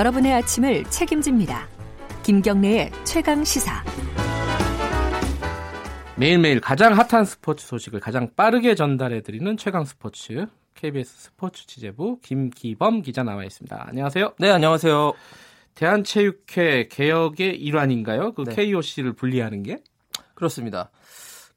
여러분의 아침을 책임집니다. 김경래의 최강 시사. 매일매일 가장 핫한 스포츠 소식을 가장 빠르게 전달해드리는 최강 스포츠 KBS 스포츠 취재부 김기범 기자 나와 있습니다. 안녕하세요. 네, 안녕하세요. 대한체육회 개혁의 일환인가요? 그 네. KOC를 분리하는 게? 그렇습니다.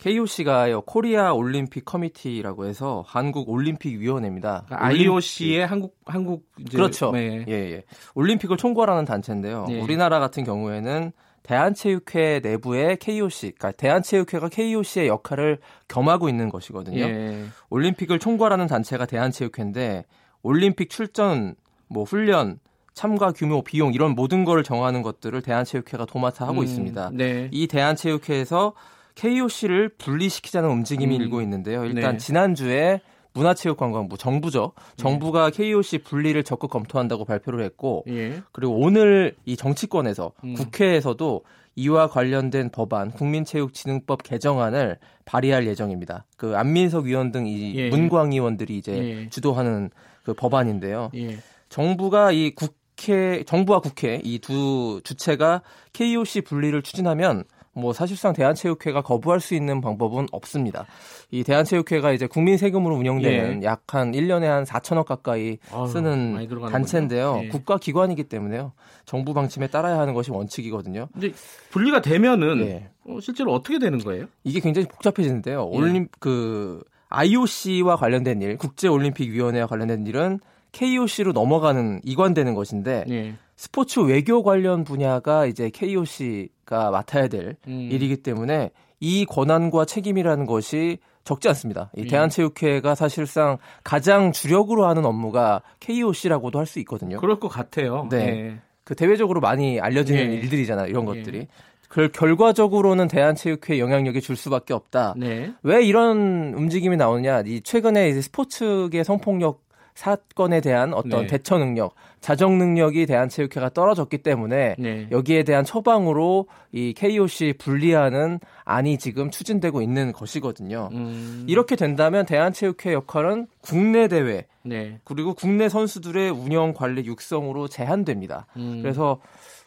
KOC가요, Korea Olympic Committee라고 해서 한국 올림픽 위원회입니다. 그러니까 IOC의 한국 한국 이제 그렇죠. 네. 예, 예. 올림픽을 총괄하는 단체인데요. 네. 우리나라 같은 경우에는 대한체육회 내부의 KOC, 그러니까 대한체육회가 KOC의 역할을 겸하고 있는 것이거든요. 예. 올림픽을 총괄하는 단체가 대한체육회인데 올림픽 출전, 뭐 훈련, 참가 규모, 비용 이런 모든 거를 정하는 것들을 대한체육회가 도맡아 하고 음, 있습니다. 네. 이 대한체육회에서 KOC를 분리시키자는 움직임이 음. 일고 있는데요. 일단 네. 지난주에 문화체육관광부 정부죠. 정부가 KOC 분리를 적극 검토한다고 발표를 했고 예. 그리고 오늘 이 정치권에서 음. 국회에서도 이와 관련된 법안 국민체육진흥법 개정안을 발의할 예정입니다. 그 안민석 의원 등 이 예. 문광 의원들이 이제 예. 주도하는 그 법안인데요. 예. 정부가 이 국회 정부와 국회 이 두 주체가 KOC 분리를 추진하면 뭐 사실상 대한체육회가 거부할 수 있는 방법은 없습니다. 이 대한체육회가 이제 국민 세금으로 운영되는 약한 1년에 한 4천억 가까이 예. 아유, 쓰는. 단체인데요. 예. 국가 기관이기 때문에요. 정부 방침에 따라야 하는 것이 원칙이거든요. 이제 분리가 되면은 예. 어, 실제로 어떻게 되는 거예요? 이게 굉장히 복잡해지는데요. 예. 올림 그 IOC와 관련된 일, 국제 올림픽 위원회와 관련된 일은 KOC로 넘어가는 이관되는 것인데 예. 스포츠 외교 관련 분야가 이제 KOC가 맡아야 될 음. 일이기 때문에 이 권한과 책임이라는 것이 적지 않습니다. 이 예. 대한체육회가 사실상 가장 주력으로 하는 업무가 KOC라고도 할 수 있거든요. 그럴 것 같아요. 네. 예. 그 대외적으로 많이 알려지는 예. 일들이잖아요. 이런 예. 것들이. 그 결과적으로는 대한체육회 영향력이 줄 수밖에 없다. 네. 왜 이런 움직임이 나오느냐? 이 최근에 이제 스포츠계 성폭력 사건에 대한 어떤 네. 대처 능력, 자정 능력이 대한체육회가 떨어졌기 때문에 네. 여기에 대한 처방으로 이 KOC 분리하는 안이 지금 추진되고 있는 것이거든요. 음. 이렇게 된다면 대한체육회 역할은 국내 대회 네. 그리고 국내 선수들의 운영 관리 육성으로 제한됩니다. 음. 그래서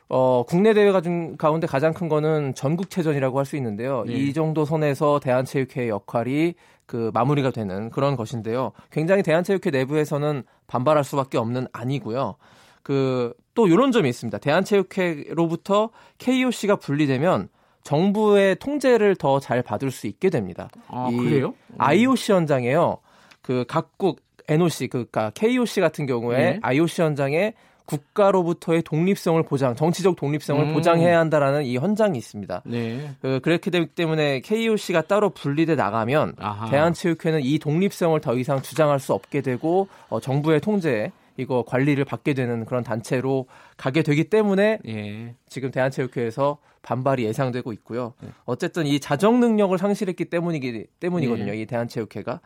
어, 국내 대회가 중 가운데 가장 큰 거는 전국체전이라고 할 수 있는데요. 네. 이 정도 선에서 대한체육회의 역할이 그 마무리가 되는 그런 것인데요. 굉장히 대한체육회 내부에서는 반발할 수밖에 없는 아니고요. 그 또 이런 점이 있습니다. 대한체육회로부터 KOC가 분리되면 정부의 통제를 더 잘 받을 수 있게 됩니다. 아, 이 그래요? IOC 현장에요. 그 각국 NOC 그러니까 KOC 같은 경우에 네. IOC 현장에 국가로부터의 독립성을 보장, 정치적 독립성을 음. 보장해야 한다라는 이 헌장이 있습니다. 네. 그, 그렇게 되기 때문에 KOC가 따로 분리돼 나가면 아하. 대한체육회는 이 독립성을 더 이상 주장할 수 없게 되고 어, 정부의 통제에 이거 관리를 받게 되는 그런 단체로 가게 되기 때문에 예. 지금 대한체육회에서 반발이 예상되고 있고요. 어쨌든 이 자정 능력을 상실했기 때문이기 때문이거든요. 네. 이 대한체육회가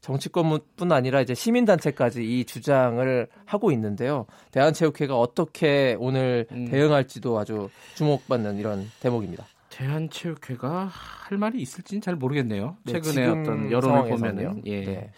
정치권뿐 아니라 이제 시민단체까지 이 주장을 하고 있는데요. 대한체육회가 어떻게 오늘 음. 대응할지도 아주 주목받는 이런 대목입니다. 대한체육회가 할 말이 있을지는 잘 모르겠네요. 네, 최근에 어떤 여론을. 보면은 예. 네.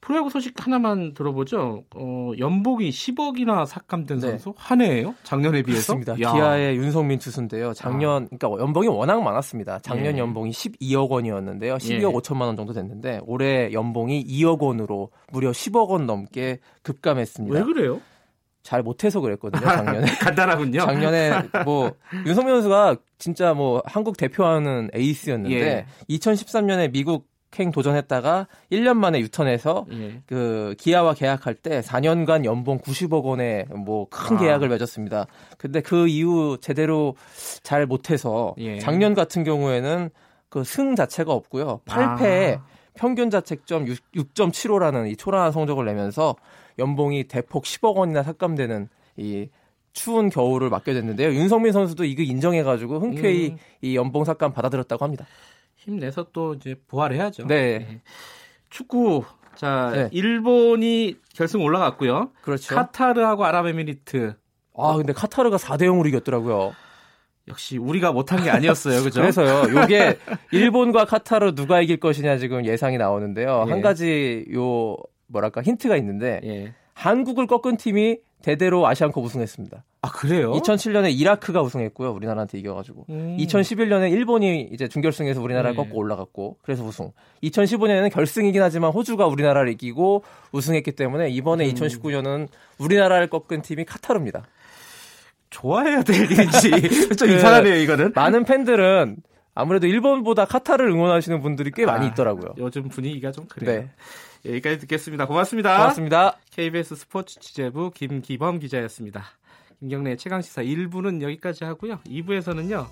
프로야구 소식 하나만 들어보죠. 어, 연봉이 10억이나 삭감된 네. 선수 한 해예요? 작년에 비해서? 그렇습니다. 야. 기아의 윤성민 투수인데요. 작년 그러니까 연봉이 워낙 많았습니다. 작년 예. 연봉이 12억 원이었는데요. 12억 예. 5천만 원 정도 됐는데 올해 연봉이 2억 원으로 무려 10억 원 넘게 급감했습니다. 왜 그래요? 잘 못해서 그랬거든요. 작년에. 간단하군요. 작년에 뭐 윤성민 선수가 진짜 뭐 한국 대표하는 에이스였는데 예. 2013년에 미국 행 도전했다가 1년 만에 유턴해서 예. 그 기아와 계약할 때 4년간 연봉 90억 원의 뭐큰 아. 계약을 맺었습니다. 근데 그 이후 제대로 잘 못해서 예. 작년 같은 경우에는 그 승 자체가 없고요. 8패에 아. 평균 자책점 6, 6.75라는 이 초라한 성적을 내면서 연봉이 대폭 10억 원이나 삭감되는 이 추운 겨울을 맞게 됐는데요. 윤성민 선수도 이거 인정해가지고 흔쾌히 음. 이 연봉 삭감 받아들였다고 합니다. 힘내서 또 이제 부활해야죠. 네. 축구 자 네. 일본이 결승 올라갔고요. 그렇죠. 카타르하고 아랍에미리트 아 근데 카타르가 4대 0으로 이겼더라고요. 역시 우리가 못한 게 아니었어요, 그죠? 그래서요. 요게 일본과 카타르 누가 이길 것이냐 지금 예상이 나오는데요. 예. 한 가지 요 뭐랄까 힌트가 있는데 예. 한국을 꺾은 팀이 대대로 아시안컵 우승했습니다. 아 그래요? 2007년에 이라크가 우승했고요. 우리나라한테 이겨가지고. 음. 2011년에 일본이 이제 준결승에서 우리나라를 네. 꺾고 올라갔고 그래서 우승. 2015년에는 결승이긴 하지만 호주가 우리나라를 이기고 우승했기 때문에 이번에 음. 2019년은 우리나라를 꺾은 팀이 카타르입니다. 좋아해야 될 일인지 좀 그- 이상하네요 이거는. 많은 팬들은 아무래도 일본보다 카타르를 응원하시는 분들이 꽤 많이 아, 있더라고요. 요즘 분위기가 좀 그래요. 네. 여기까지 듣겠습니다. 고맙습니다. 고맙습니다. KBS 스포츠 취재부 김기범 기자였습니다. 김경래 최강 시사 1부는 여기까지 하고요. 2부에서는요.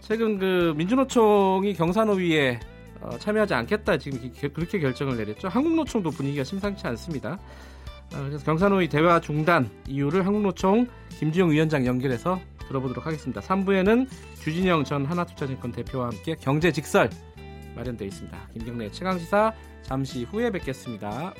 최근 그 민주노총이 경사노위에 어, 참여하지 않겠다 지금 기- 그렇게 결정을 내렸죠. 한국노총도 분위기가 심상치 않습니다. 어, 그래서 경사노위 대화 중단 이유를 한국노총 김주영 위원장 연결해서 들어보도록 하겠습니다. 3부에는 주진영 전 하나투자증권 대표와 함께 경제 직설 마련되어 있습니다. 김경래 최강 시사 잠시 후에 뵙겠습니다.